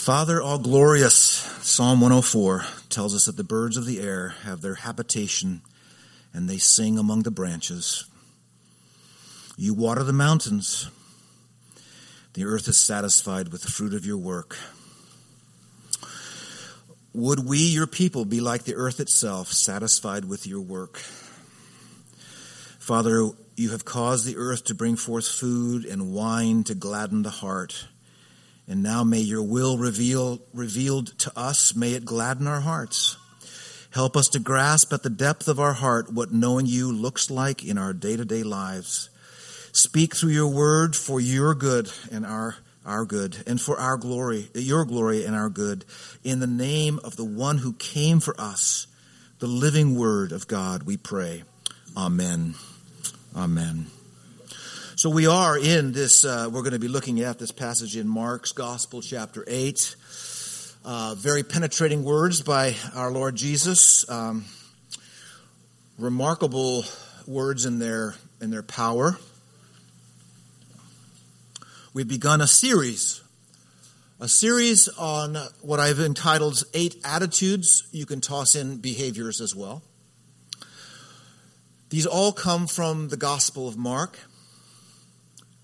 Father, all glorious, Psalm 104 tells us that the birds of the air have their habitation and they sing among the branches. You water the mountains. The earth is satisfied with the fruit of your work. Would we, your people, be like the earth itself, satisfied with your work? Father, you have caused the earth to bring forth food and wine to gladden the heart. And now may your will reveal, revealed to us, may it gladden our hearts. Help us to grasp at the depth of our heart what knowing you looks like in our day to day lives. Speak through your word for your good and our, our good, and for our glory, your glory and our good, in the name of the one who came for us, the living word of God, we pray. Amen. Amen. So we are in this, uh, we're going to be looking at this passage in Mark's Gospel, chapter 8. Uh, very penetrating words by our Lord Jesus. Um, remarkable words in their, in their power. We've begun a series, a series on what I've entitled Eight Attitudes. You can toss in behaviors as well. These all come from the Gospel of Mark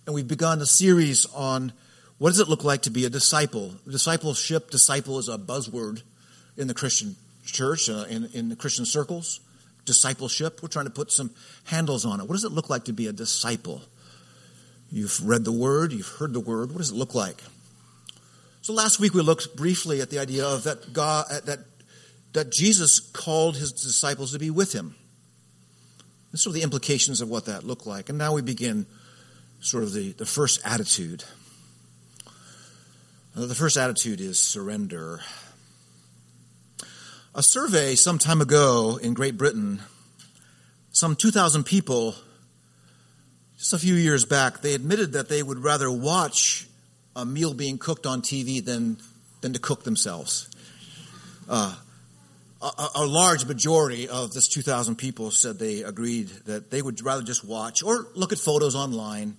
and we've begun a series on what does it look like to be a disciple. Discipleship, disciple is a buzzword in the Christian church, uh, in, in the Christian circles. Discipleship, we're trying to put some handles on it. What does it look like to be a disciple? You've read the word, you've heard the word. What does it look like? So last week we looked briefly at the idea of that God that that Jesus called his disciples to be with him. And of the implications of what that looked like. And now we begin sort of the, the first attitude. Uh, the first attitude is surrender. A survey some time ago in Great Britain, some 2,000 people, just a few years back, they admitted that they would rather watch a meal being cooked on TV than, than to cook themselves. Uh, a, a, large majority of this 2,000 people said they agreed that they would rather just watch or look at photos online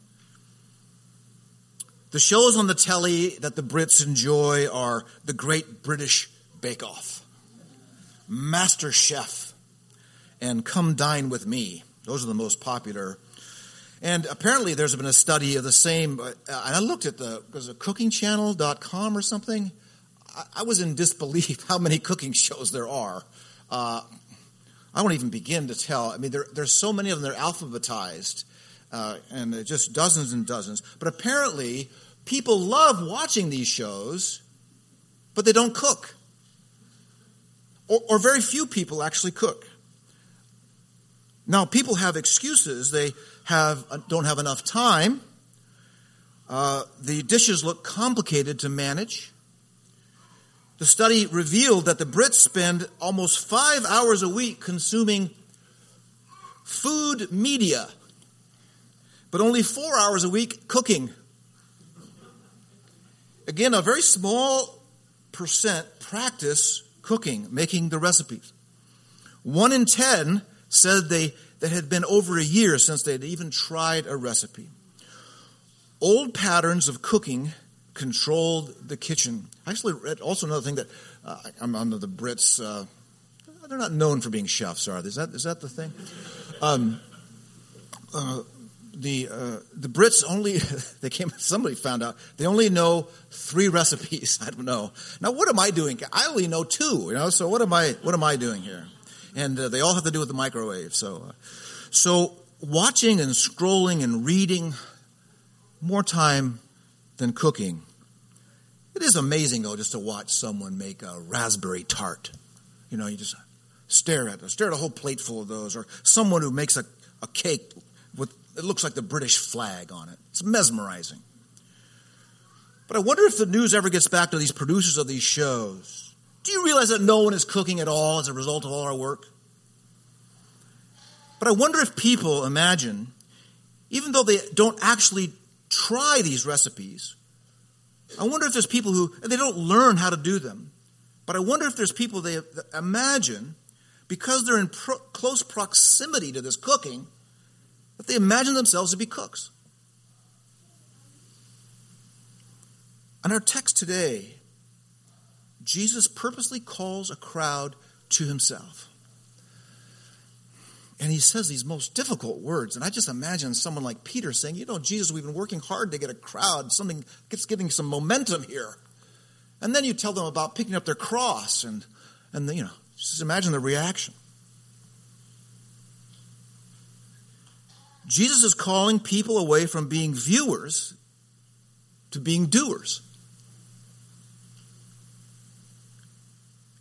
the shows on the telly that the Brits enjoy are the Great British Bake Off, Master Chef, and Come Dine with Me. Those are the most popular. And apparently, there's been a study of the same. Uh, and I looked at the was it cookingchannel.com or something. I, was in disbelief how many cooking shows there are. Uh, I won't even begin to tell. I mean, there, there's so many of them. They're alphabetized, uh, and just dozens and dozens. But apparently, people love watching these shows, but they don't cook. Or, or very few people actually cook. Now, people have excuses. They have, uh, don't have enough time. Uh, the dishes look complicated to manage. The study revealed that the Brits spend almost five hours a week consuming food media, but only four hours a week cooking. Again, a very small percent practice cooking, making the recipes. One in ten said they that had been over a year since they had even tried a recipe. Old patterns of cooking controlled the kitchen. I actually, read also another thing that uh, I'm under the Brits. Uh, they're not known for being chefs, are they? Is that is that the thing? Um, uh, the uh, the Brits only they came somebody found out they only know three recipes. I don't know. Now what am I doing? I only know two. You know, so what am I what am I doing here? And uh, they all have to do with the microwave. So uh, so watching and scrolling and reading more time than cooking. It is amazing though just to watch someone make a raspberry tart. You know, you just stare at it, stare at a whole plate full of those, or someone who makes a, a cake it looks like the British flag on it. It's mesmerizing. But I wonder if the news ever gets back to these producers of these shows. Do you realize that no one is cooking at all as a result of all our work? But I wonder if people imagine, even though they don't actually try these recipes, I wonder if there's people who, they don't learn how to do them, but I wonder if there's people they imagine, because they're in pro- close proximity to this cooking, that they imagine themselves to be cooks. In our text today Jesus purposely calls a crowd to himself. And he says these most difficult words. And I just imagine someone like Peter saying, You know, Jesus, we've been working hard to get a crowd, something gets getting some momentum here. And then you tell them about picking up their cross and, and you know, just imagine the reaction. Jesus is calling people away from being viewers to being doers.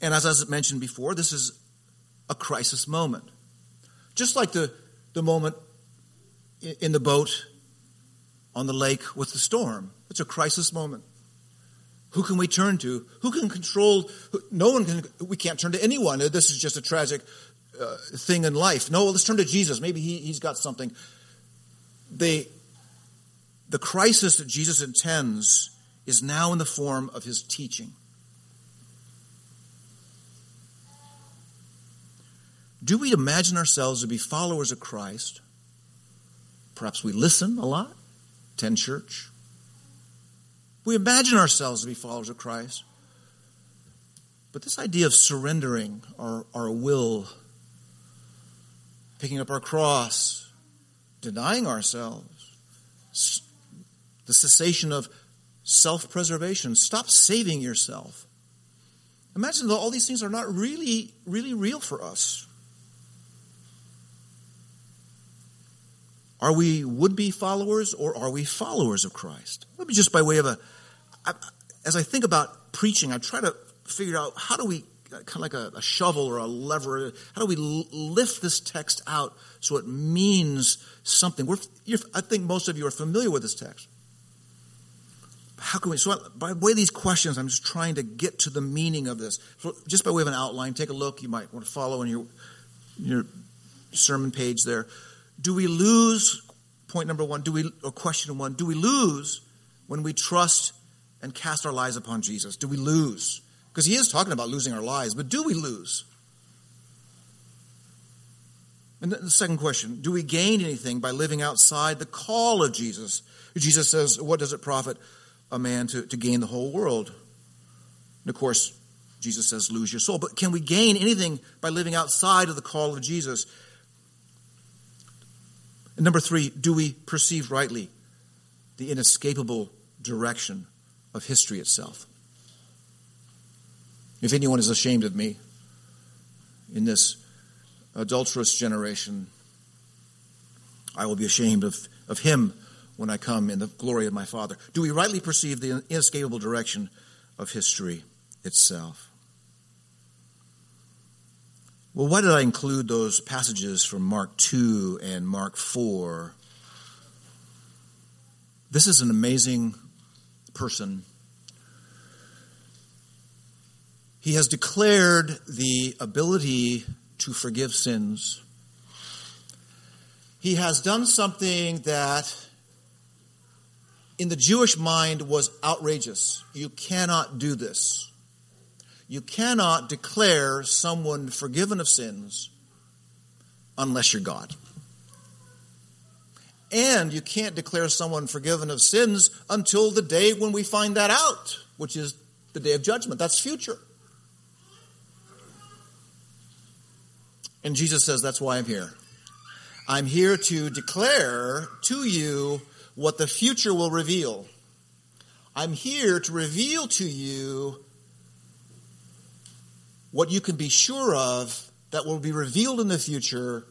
And as I mentioned before, this is a crisis moment. Just like the, the moment in the boat on the lake with the storm. It's a crisis moment. Who can we turn to? Who can control? No one can. We can't turn to anyone. This is just a tragic uh, thing in life. No, let's turn to Jesus. Maybe he, he's got something. The, the crisis that Jesus intends is now in the form of his teaching. Do we imagine ourselves to be followers of Christ? Perhaps we listen a lot, attend church. We imagine ourselves to be followers of Christ. But this idea of surrendering our, our will, picking up our cross, denying ourselves, the cessation of self preservation, stop saving yourself. Imagine that all these things are not really, really real for us. Are we would be followers or are we followers of Christ? Maybe just by way of a, as I think about preaching, I try to figure out how do we, kind of like a, a shovel or a lever, how do we lift this text out so it means something? I think most of you are familiar with this text. How can we, so by way of these questions, I'm just trying to get to the meaning of this. So just by way of an outline, take a look. You might want to follow in your, your sermon page there do we lose, point number one, do we, or question one, do we lose when we trust and cast our lives upon Jesus? Do we lose? Because he is talking about losing our lives, but do we lose? And the second question, do we gain anything by living outside the call of Jesus? Jesus says, what does it profit a man to, to gain the whole world? And of course, Jesus says, lose your soul. But can we gain anything by living outside of the call of Jesus? And number three, do we perceive rightly the inescapable direction of history itself? If anyone is ashamed of me in this adulterous generation, I will be ashamed of, of him when I come in the glory of my Father. Do we rightly perceive the inescapable direction of history itself? Well, why did I include those passages from Mark 2 and Mark 4? This is an amazing person. He has declared the ability to forgive sins. He has done something that in the Jewish mind was outrageous. You cannot do this. You cannot declare someone forgiven of sins unless you're God. And you can't declare someone forgiven of sins until the day when we find that out, which is the day of judgment. That's future. And Jesus says, That's why I'm here. I'm here to declare to you what the future will reveal. I'm here to reveal to you what you can be sure of that will be revealed in the future.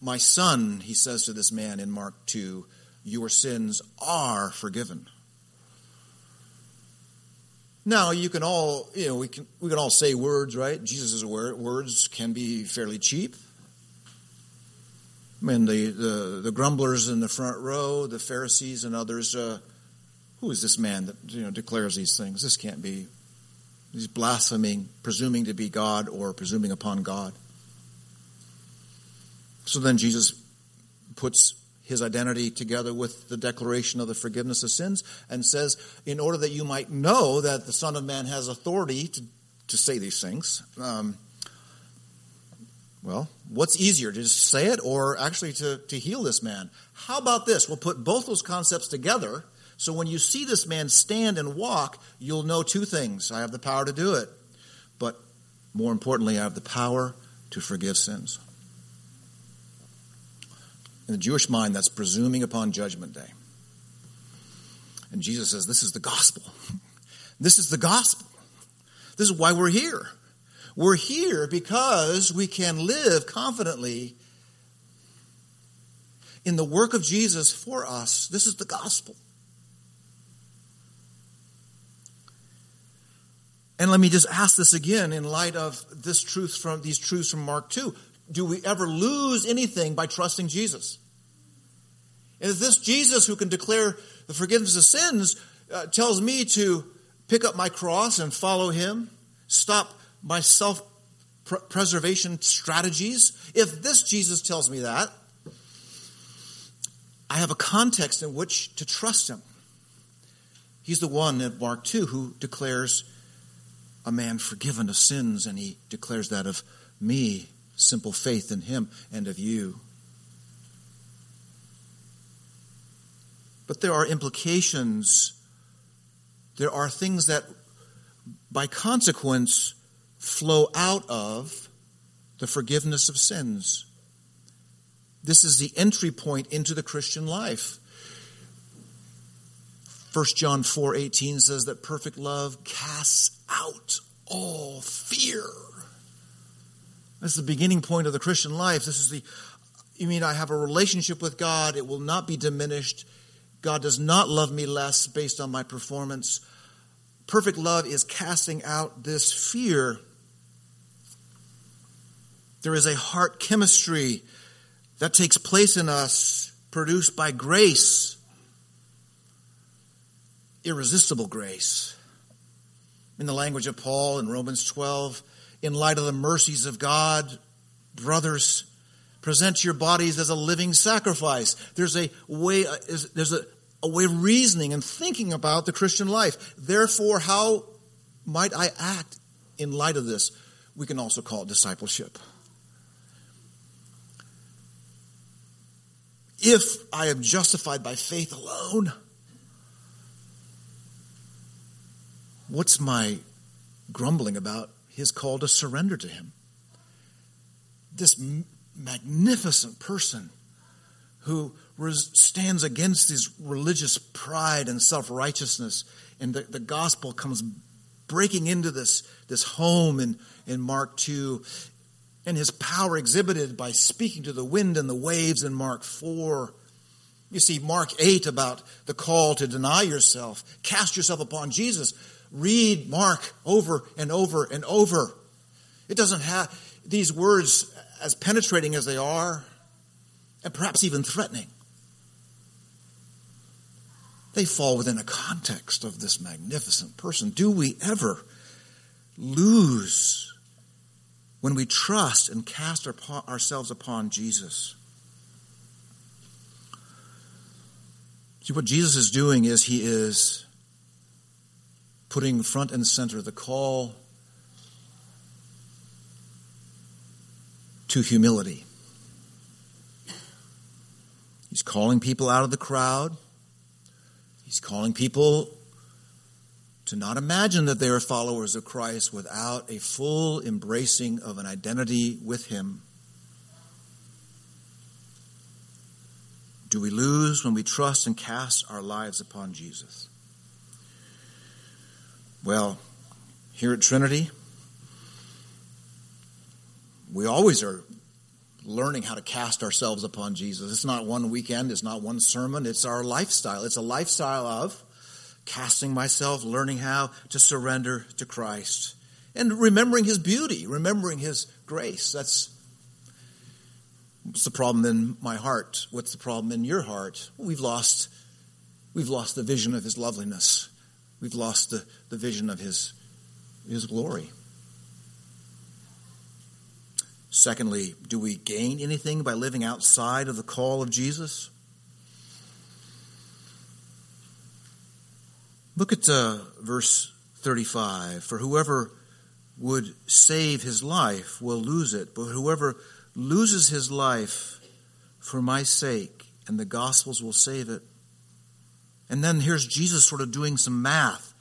My son, he says to this man in Mark 2, your sins are forgiven. Now you can all, you know, we can we can all say words, right? Jesus' is words can be fairly cheap. I mean, the, the, the grumblers in the front row, the Pharisees and others, uh, who is this man that you know declares these things? This can't be He's blaspheming, presuming to be God or presuming upon God. So then Jesus puts his identity together with the declaration of the forgiveness of sins and says, in order that you might know that the Son of Man has authority to, to say these things, um, well, what's easier, to just say it or actually to, to heal this man? How about this? We'll put both those concepts together So when you see this man stand and walk, you'll know two things. I have the power to do it, but more importantly, I have the power to forgive sins. In the Jewish mind, that's presuming upon Judgment Day. And Jesus says, This is the gospel. This is the gospel. This is why we're here. We're here because we can live confidently in the work of Jesus for us. This is the gospel. And let me just ask this again in light of this truth from these truths from Mark 2. Do we ever lose anything by trusting Jesus? And if this Jesus who can declare the forgiveness of sins uh, tells me to pick up my cross and follow him, stop my self preservation strategies, if this Jesus tells me that, I have a context in which to trust him. He's the one in Mark 2 who declares a man forgiven of sins, and he declares that of me, simple faith in him, and of you. But there are implications. There are things that, by consequence, flow out of the forgiveness of sins. This is the entry point into the Christian life. 1 John 4:18 says that perfect love casts out all fear. That's the beginning point of the Christian life. This is the you mean I have a relationship with God, it will not be diminished. God does not love me less based on my performance. Perfect love is casting out this fear. There is a heart chemistry that takes place in us, produced by grace, irresistible grace in the language of Paul in Romans 12, in light of the mercies of God, brothers, present your bodies as a living sacrifice. There's a way, uh, there's a, a way of reasoning and thinking about the Christian life. Therefore, how might I act in light of this? We can also call it discipleship. If I am justified by faith alone, What's my grumbling about his call to surrender to him? This magnificent person who stands against his religious pride and self righteousness, and the, the gospel comes breaking into this, this home in, in Mark 2, and his power exhibited by speaking to the wind and the waves in Mark 4. You see, Mark 8 about the call to deny yourself, cast yourself upon Jesus read Mark over and over and over. It doesn't have these words as penetrating as they are, and perhaps even threatening. They fall within a context of this magnificent person. Do we ever lose when we trust and cast our, ourselves upon Jesus? See, what Jesus is doing is he is putting front and center the call to humility. He's calling people out of the crowd. He's calling people to not imagine that they are followers of Christ without a full embracing of an identity with Him. Do we lose when we trust and cast our lives upon Jesus? Well, here at Trinity, we always are learning how to cast ourselves upon Jesus. It's not one weekend, it's not one sermon, it's our lifestyle. It's a lifestyle of casting myself, learning how to surrender to Christ, and remembering his beauty, remembering his grace. That's what's the problem in my heart? What's the problem in your heart? We've lost we've lost the vision of his loveliness. We've lost the, the vision of his, his glory. Secondly, do we gain anything by living outside of the call of Jesus? Look at uh, verse 35. For whoever would save his life will lose it, but whoever loses his life for my sake and the gospel's will save it And then here's Jesus sort of doing some math.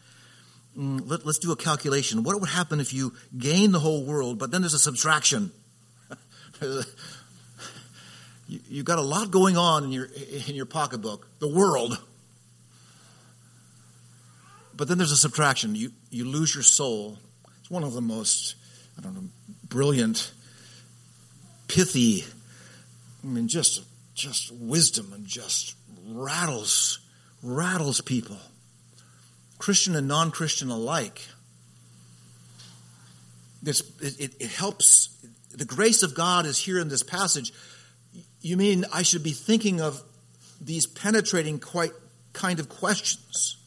Mm, let, us do a calculation. What would happen if you gain the whole world, but then there's a subtraction? you, have got a lot going on in your, in your pocketbook, the world. But then there's a subtraction. You, you lose your soul. It's one of the most, I don't know, brilliant, pithy, I mean, just, just wisdom and just rattles, rattles people. Christian and non Christian alike. This, it, it helps. The grace of God is here in this passage. You mean I should be thinking of these penetrating, quite kind of questions?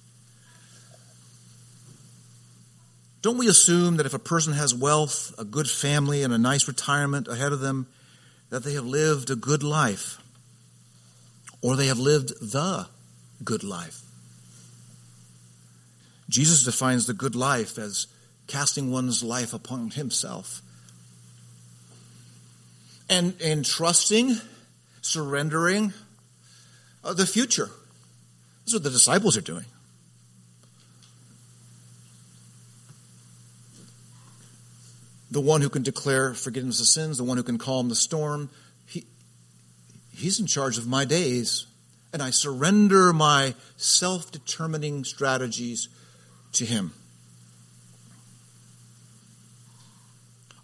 Don't we assume that if a person has wealth, a good family, and a nice retirement ahead of them, that they have lived a good life? Or they have lived the good life? Jesus defines the good life as casting one's life upon himself. And, and trusting, surrendering uh, the future. This is what the disciples are doing. The one who can declare forgiveness of sins, the one who can calm the storm, he, he's in charge of my days. And I surrender my self determining strategies to Him.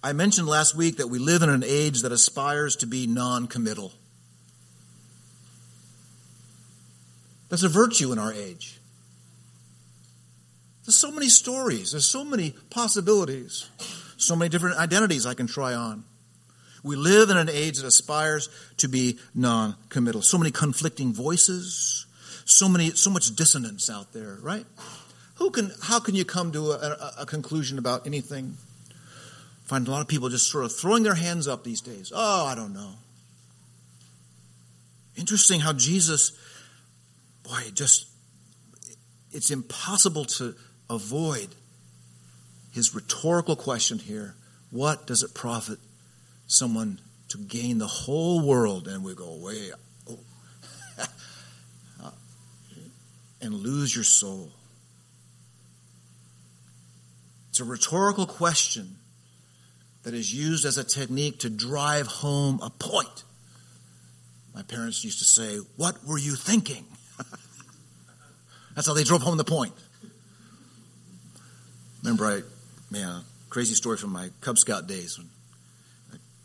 I mentioned last week that we live in an age that aspires to be non committal. There's a virtue in our age. There's so many stories, there's so many possibilities, so many different identities I can try on. We live in an age that aspires to be non committal. So many conflicting voices, so many so much dissonance out there, right? Who can, how can you come to a, a conclusion about anything? Find a lot of people just sort of throwing their hands up these days. Oh, I don't know. Interesting how Jesus, boy, it just, it's impossible to avoid his rhetorical question here what does it profit someone to gain the whole world? And we go, way, oh, and lose your soul. It's a rhetorical question that is used as a technique to drive home a point. My parents used to say, What were you thinking? That's how they drove home the point. Remember, I, man, crazy story from my Cub Scout days. When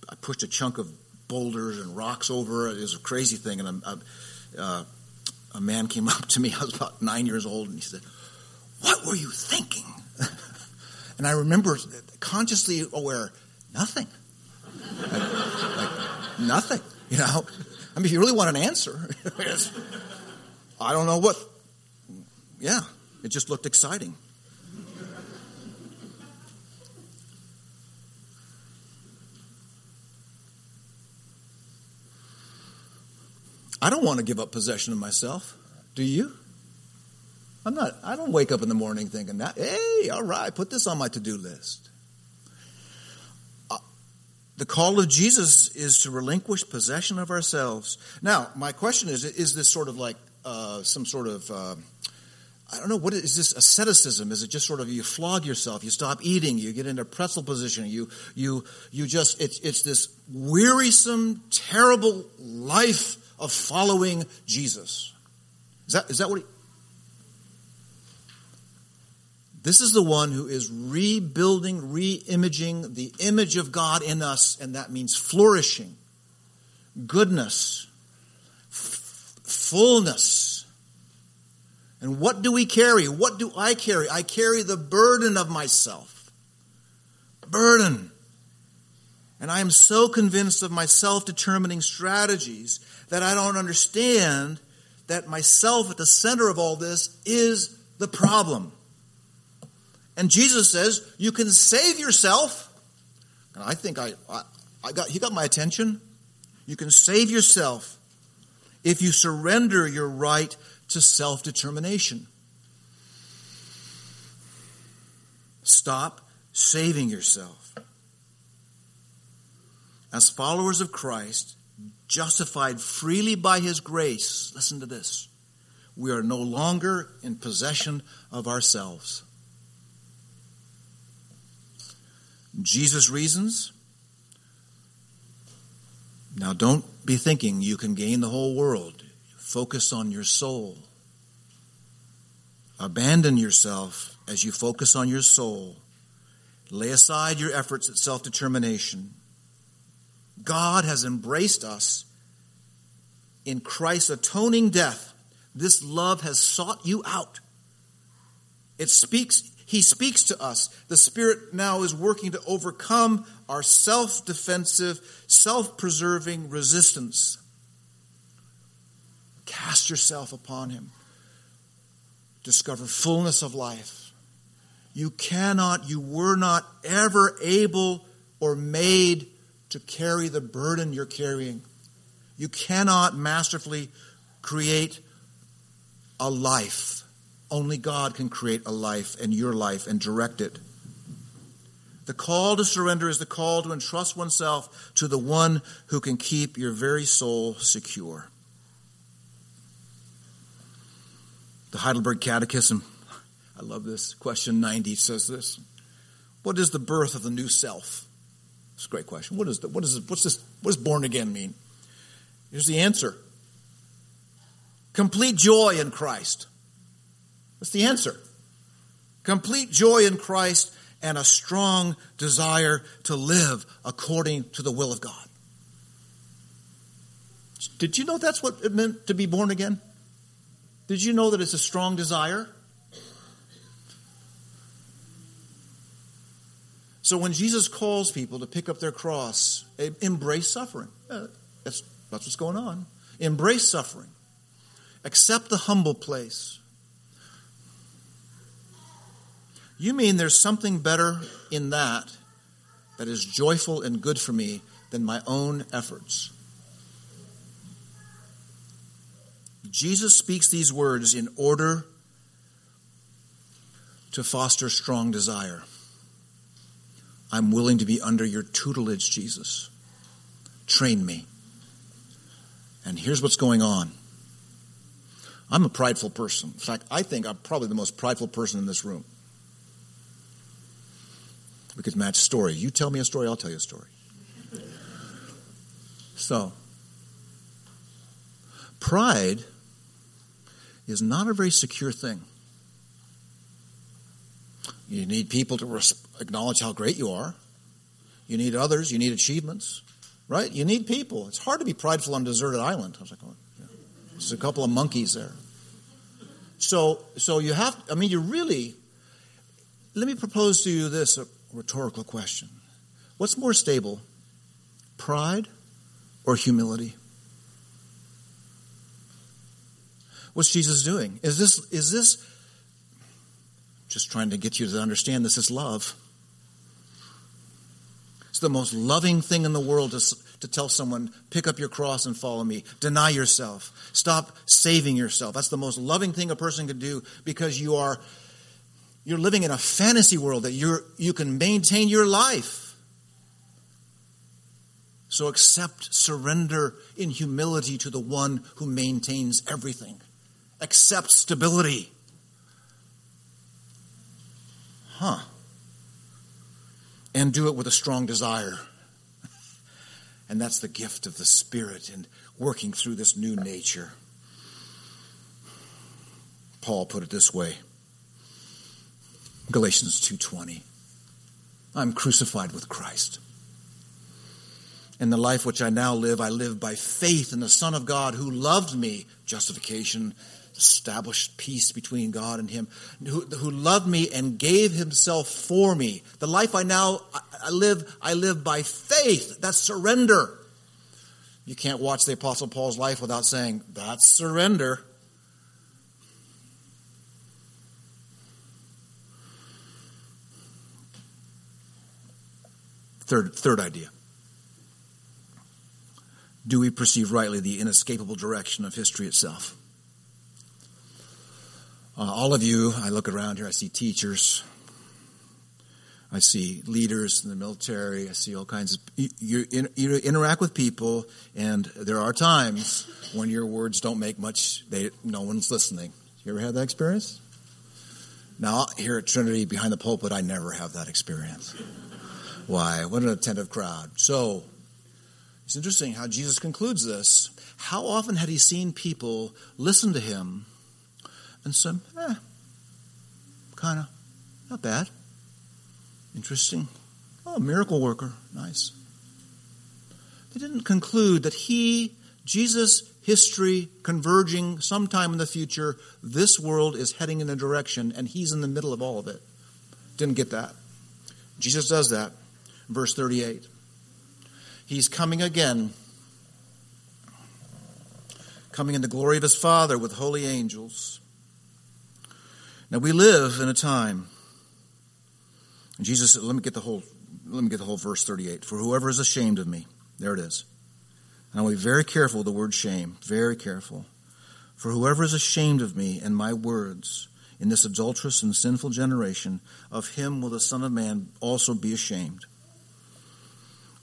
I, pushed a chunk of boulders and rocks over it. Was a crazy thing. And a, uh, a man came up to me, I was about nine years old, and he said, What were you thinking? And I remember consciously aware, nothing. like, like, nothing, you know? I mean, if you really want an answer, I don't know what. Yeah, it just looked exciting. I don't want to give up possession of myself. Do you? I'm not, I don't wake up in the morning thinking that, hey, all right, put this on my to do list. Uh, the call of Jesus is to relinquish possession of ourselves. Now, my question is is this sort of like uh, some sort of, uh, I don't know, what is this asceticism? Is it just sort of you flog yourself, you stop eating, you get into a pretzel position, you, you, you just, it's, it's this wearisome, terrible life of following Jesus? Is that, is that what he, This is the one who is rebuilding, re-imaging the image of God in us, and that means flourishing, goodness, f- fullness. And what do we carry? What do I carry? I carry the burden of myself. Burden. And I am so convinced of my self determining strategies that I don't understand that myself at the center of all this is the problem. And Jesus says, you can save yourself. And I think I, I, I got, he got my attention. You can save yourself if you surrender your right to self determination. Stop saving yourself. As followers of Christ, justified freely by his grace, listen to this. we are no longer in possession of ourselves. Jesus reasons. Now, don't be thinking you can gain the whole world. Focus on your soul. Abandon yourself as you focus on your soul. Lay aside your efforts at self determination. God has embraced us in Christ's atoning death. This love has sought you out. It speaks, He speaks to us. The Spirit now is working to overcome our self defensive, self preserving resistance. Cast yourself upon Him. Discover fullness of life. You cannot, you were not ever able or made to carry the burden you're carrying. You cannot masterfully create a life. Only God can create a life and your life and direct it. The call to surrender is the call to entrust oneself to the one who can keep your very soul secure. The Heidelberg Catechism, I love this. Question 90 says this What is the birth of the new self? It's a great question. What is the, what is what's this what does born again mean? Here's the answer. Complete joy in Christ. That's the answer. Complete joy in Christ and a strong desire to live according to the will of God. Did you know that's what it meant to be born again? Did you know that it's a strong desire? So when Jesus calls people to pick up their cross, embrace suffering. Uh, that's, that's what's going on. Embrace suffering. Accept the humble place. You mean there's something better in that that is joyful and good for me than my own efforts? Jesus speaks these words in order to foster strong desire. I'm willing to be under your tutelage, Jesus. Train me. And here's what's going on. I'm a prideful person. In fact, I think I'm probably the most prideful person in this room. We could match story. You tell me a story, I'll tell you a story. So, pride is not a very secure thing. You need people to acknowledge how great you are. You need others. You need achievements, right? You need people. It's hard to be prideful on a deserted island. I was like, oh, yeah. there's a couple of monkeys there. So, so you have. I mean, you really. Let me propose to you this rhetorical question: What's more stable, pride or humility? What's Jesus doing? Is this is this just trying to get you to understand this is love. It's the most loving thing in the world to, to tell someone, pick up your cross and follow me. Deny yourself. Stop saving yourself. That's the most loving thing a person can do because you are you're living in a fantasy world that you're you can maintain your life. So accept surrender in humility to the one who maintains everything. Accept stability. Huh. And do it with a strong desire. And that's the gift of the Spirit and working through this new nature. Paul put it this way. Galatians 2:20. I'm crucified with Christ. In the life which I now live, I live by faith in the Son of God who loved me, justification, established peace between God and him, who, who loved me and gave himself for me. The life I now I live, I live by faith. That's surrender. You can't watch the Apostle Paul's life without saying, that's surrender. Third, third idea. Do we perceive rightly the inescapable direction of history itself? Uh, all of you, I look around here, I see teachers. I see leaders in the military. I see all kinds of you, you interact with people, and there are times when your words don't make much. They, no one's listening. You ever had that experience? Now here at Trinity behind the pulpit, I never have that experience. Why? What an attentive crowd. So it's interesting how Jesus concludes this. How often had he seen people listen to him and some, "Eh, kind of, not bad." Interesting. Oh, miracle worker. Nice. They didn't conclude that he, Jesus, history converging sometime in the future, this world is heading in a direction and he's in the middle of all of it. Didn't get that. Jesus does that. Verse 38. He's coming again, coming in the glory of his Father with holy angels. Now we live in a time and Jesus let me get the whole, let me get the whole verse 38. For whoever is ashamed of me, there it is. And I will be very careful with the word shame, very careful. For whoever is ashamed of me and my words in this adulterous and sinful generation, of him will the Son of Man also be ashamed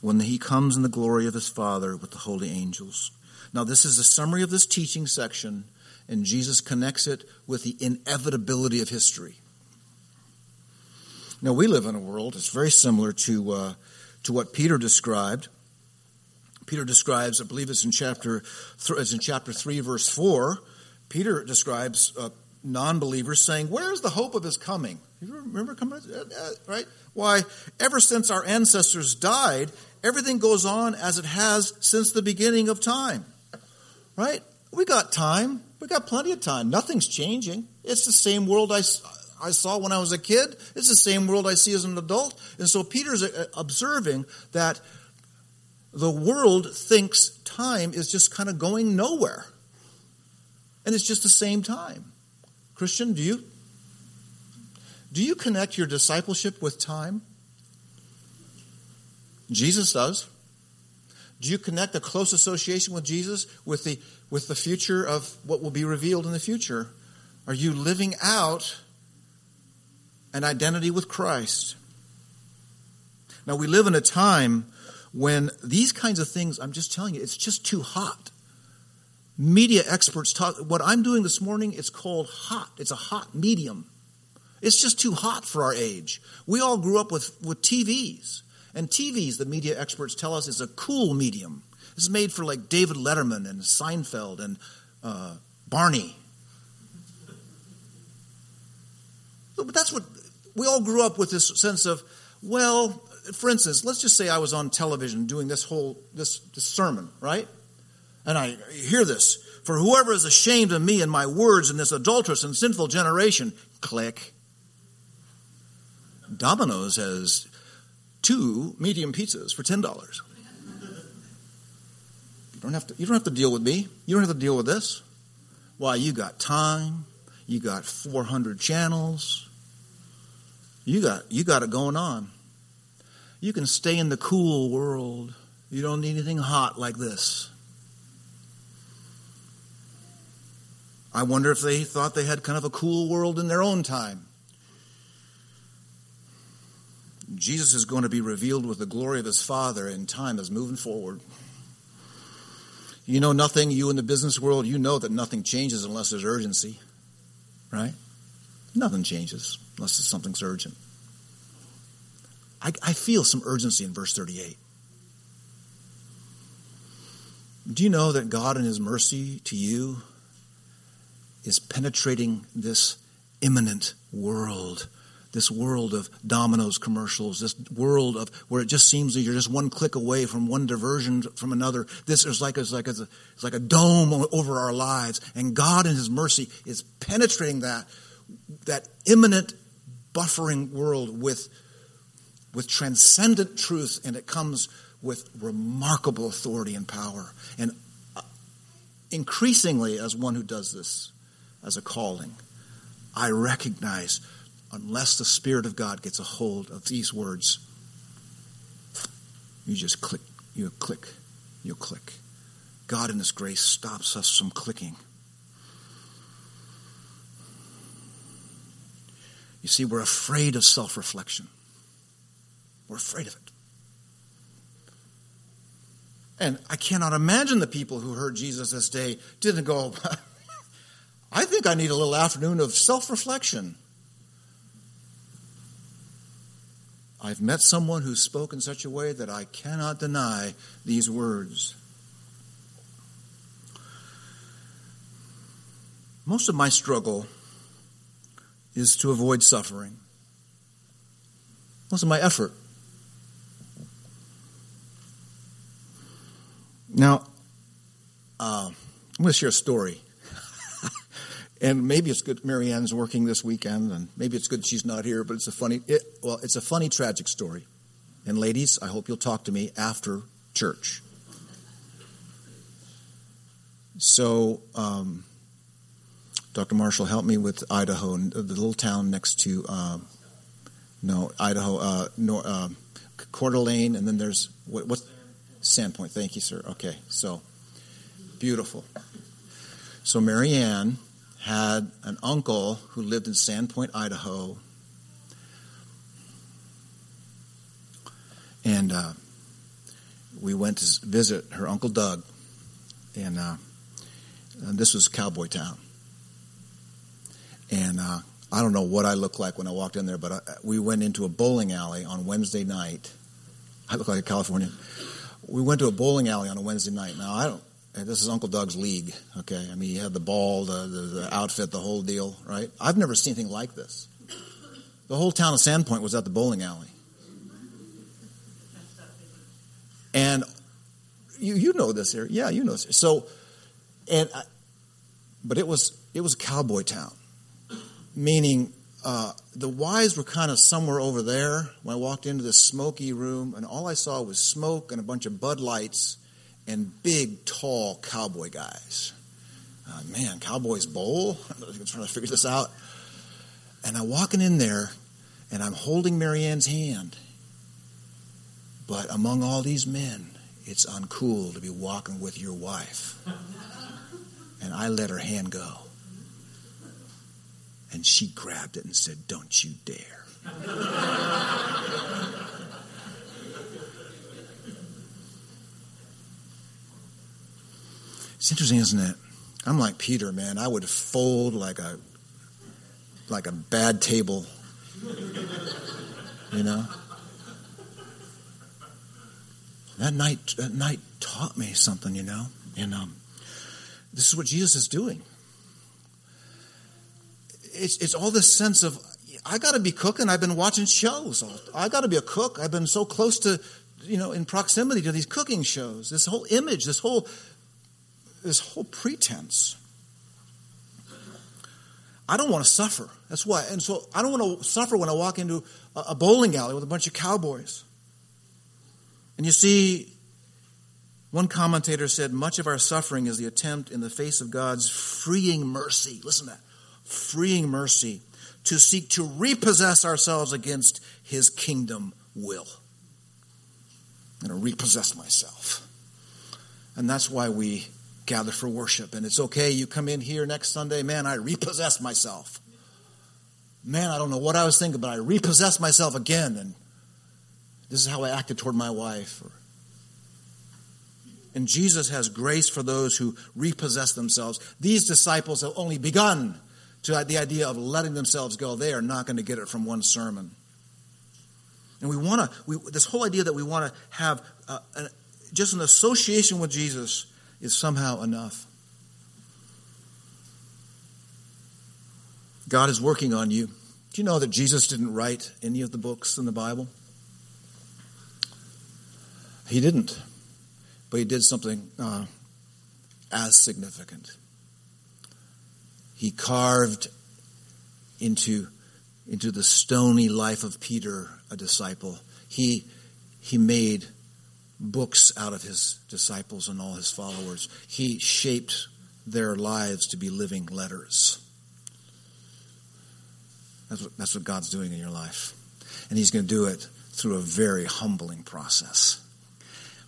when he comes in the glory of his Father with the holy angels. Now, this is a summary of this teaching section, and Jesus connects it with the inevitability of history. Now, we live in a world that's very similar to, uh, to what Peter described. Peter describes, I believe it's in chapter, th- it's in chapter 3, verse 4. Peter describes uh, non believers saying, Where is the hope of his coming? You remember coming, uh, uh, right? Why, ever since our ancestors died, everything goes on as it has since the beginning of time. Right? We got time. We got plenty of time. Nothing's changing. It's the same world I, I saw when I was a kid. It's the same world I see as an adult. And so Peter's uh, observing that the world thinks time is just kind of going nowhere. And it's just the same time. Christian, do you do you connect your discipleship with time? Jesus does. Do you connect a close association with Jesus with the with the future of what will be revealed in the future? Are you living out an identity with Christ. Now, we live in a time when these kinds of things, I'm just telling you, it's just too hot. Media experts talk, what I'm doing this morning, it's called hot. It's a hot medium. It's just too hot for our age. We all grew up with, with TVs. And TVs, the media experts tell us, is a cool medium. This is made for like David Letterman and Seinfeld and uh, Barney. But that's what we all grew up with this sense of, well, for instance, let's just say I was on television doing this whole this, this sermon, right? And I hear this. For whoever is ashamed of me and my words in this adulterous and sinful generation, click. Domino's has two medium pizzas for ten dollars. You don't have to you don't have to deal with me. You don't have to deal with this. Why, you got time, you got 400 channels, you got you got it going on. You can stay in the cool world. You don't need anything hot like this. I wonder if they thought they had kind of a cool world in their own time. Jesus is going to be revealed with the glory of his Father, and time is moving forward. You know nothing, you in the business world, you know that nothing changes unless there's urgency, right? Nothing changes unless something's urgent. I, I feel some urgency in verse 38. Do you know that God in His mercy to you is penetrating this immanent world? This world of Domino's commercials, this world of where it just seems that you're just one click away from one diversion from another. This is like it's like a, it's like a dome over our lives, and God in His mercy is penetrating that that immanent buffering world with with transcendent truth, and it comes with remarkable authority and power. And uh, increasingly, as one who does this as a calling, I recognize unless the Spirit of God gets a hold of these words, you just click, you click, you click. God in His grace stops us from clicking. You see, we're afraid of self reflection. We're afraid of it. And I cannot imagine the people who heard Jesus this day didn't go, I think I need a little afternoon of self reflection. I've met someone who spoke in such a way that I cannot deny these words. Most of my struggle is to avoid suffering. Most of my effort. Now, uh, I'm going to share a story. And maybe it's good Marianne's working this weekend, and maybe it's good she's not here, but it's a funny, it, well, it's a funny, tragic story. And ladies, I hope you'll talk to me after church. So, um, Dr. Marshall helped me with Idaho, the little town next to, uh, no, Idaho, uh, nor, uh, Coeur d'Alene, and then there's, what, what's Sandpoint. Thank you, sir. Okay, so beautiful. So Marianne had an uncle who lived in Sandpoint, Idaho, and uh, we went to visit her uncle Doug, and, uh, and this was Cowboy Town. And uh, I don't know what I looked like when I walked in there, but I, we went into a bowling alley on Wednesday night. I look like a Californian. We went to a bowling alley on a Wednesday night. Now I don't. This is Uncle Doug's league. Okay, I mean he had the ball, the, the, the outfit, the whole deal. Right? I've never seen anything like this. The whole town of Sandpoint was at the bowling alley, and you you know this here. Yeah, you know this. So, and I, but it was it was a cowboy town meaning uh, the wives were kind of somewhere over there when I walked into this smoky room, and all I saw was smoke and a bunch of Bud Lights and big, tall cowboy guys. Uh, man, Cowboys Bowl? I'm trying to figure this out. And I'm walking in there, and I'm holding Marianne's hand. But among all these men, it's uncool to be walking with your wife. And I let her hand go. And she grabbed it and said, Don't you dare. it's interesting, isn't it? I'm like Peter, man. I would fold like a like a bad table. You know? That night that night taught me something, you know? And um, this is what Jesus is doing it's, it's all this sense of, I got to be cooking. I've been watching shows. I got to be a cook. I've been so close to, you know, in proximity to these cooking shows. This whole image, this whole, this whole pretense. I don't want to suffer. That's why. And so I don't want to suffer when I walk into a bowling alley with a bunch of cowboys. And you see, one commentator said, much of our suffering is the attempt in the face of God's freeing mercy. Listen to that freeing mercy to seek to repossess ourselves against his kingdom will. I'm going to repossess myself. And that's why we gather for worship. And it's okay, you come in here next Sunday, man, I repossess myself. Man, I don't know what I was thinking, but I repossess myself again. And this is how I acted toward my wife. And Jesus has grace for those who repossess themselves. These disciples have only begun to the idea of letting themselves go, they are not going to get it from one sermon. And we want to, this whole idea that we want to have uh, just an association with Jesus is somehow enough. God is working on you. Do you know that Jesus didn't write any of the books in the Bible? He didn't. But he did something uh, as significant he carved into, into the stony life of Peter, a disciple. He, he made books out of his disciples and all his followers. He shaped their lives to be living letters. That's what, that's what God's doing in your life. And he's going to do it through a very humbling process.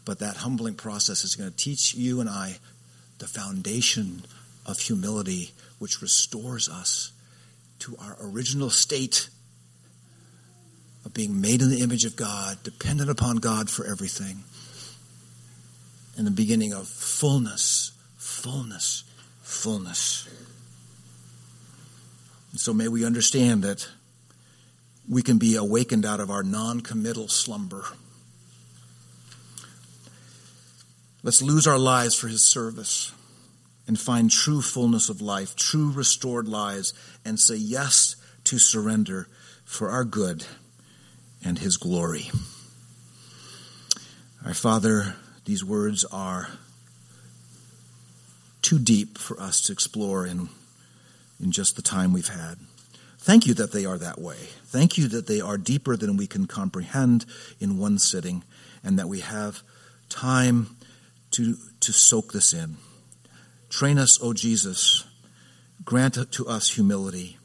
But that humbling process is going to teach you and I the foundation of humility which restores us to our original state of being made in the image of God, dependent upon God for everything, and the beginning of fullness, fullness, fullness. And so may we understand that we can be awakened out of our non committal slumber. Let's lose our lives for his service and find true fullness of life, true restored lives, and say yes to surrender for our good and his glory. Our Father, these words are too deep for us to explore in, in just the time we've had. Thank you that they are that way. Thank you that they are deeper than we can comprehend in one sitting, and that we have time to, to soak this in. Train us, O Jesus. Grant to us humility.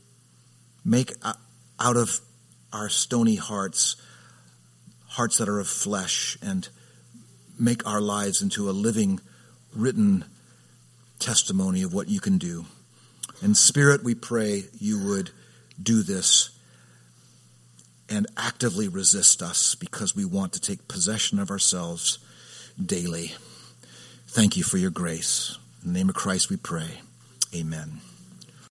Make out of our stony hearts hearts that are of flesh and make our lives into a living, written testimony of what you can do. In spirit, we pray you would do this and actively resist us because we want to take possession of ourselves daily. Thank you for your grace. In the name of Christ we pray. Amen.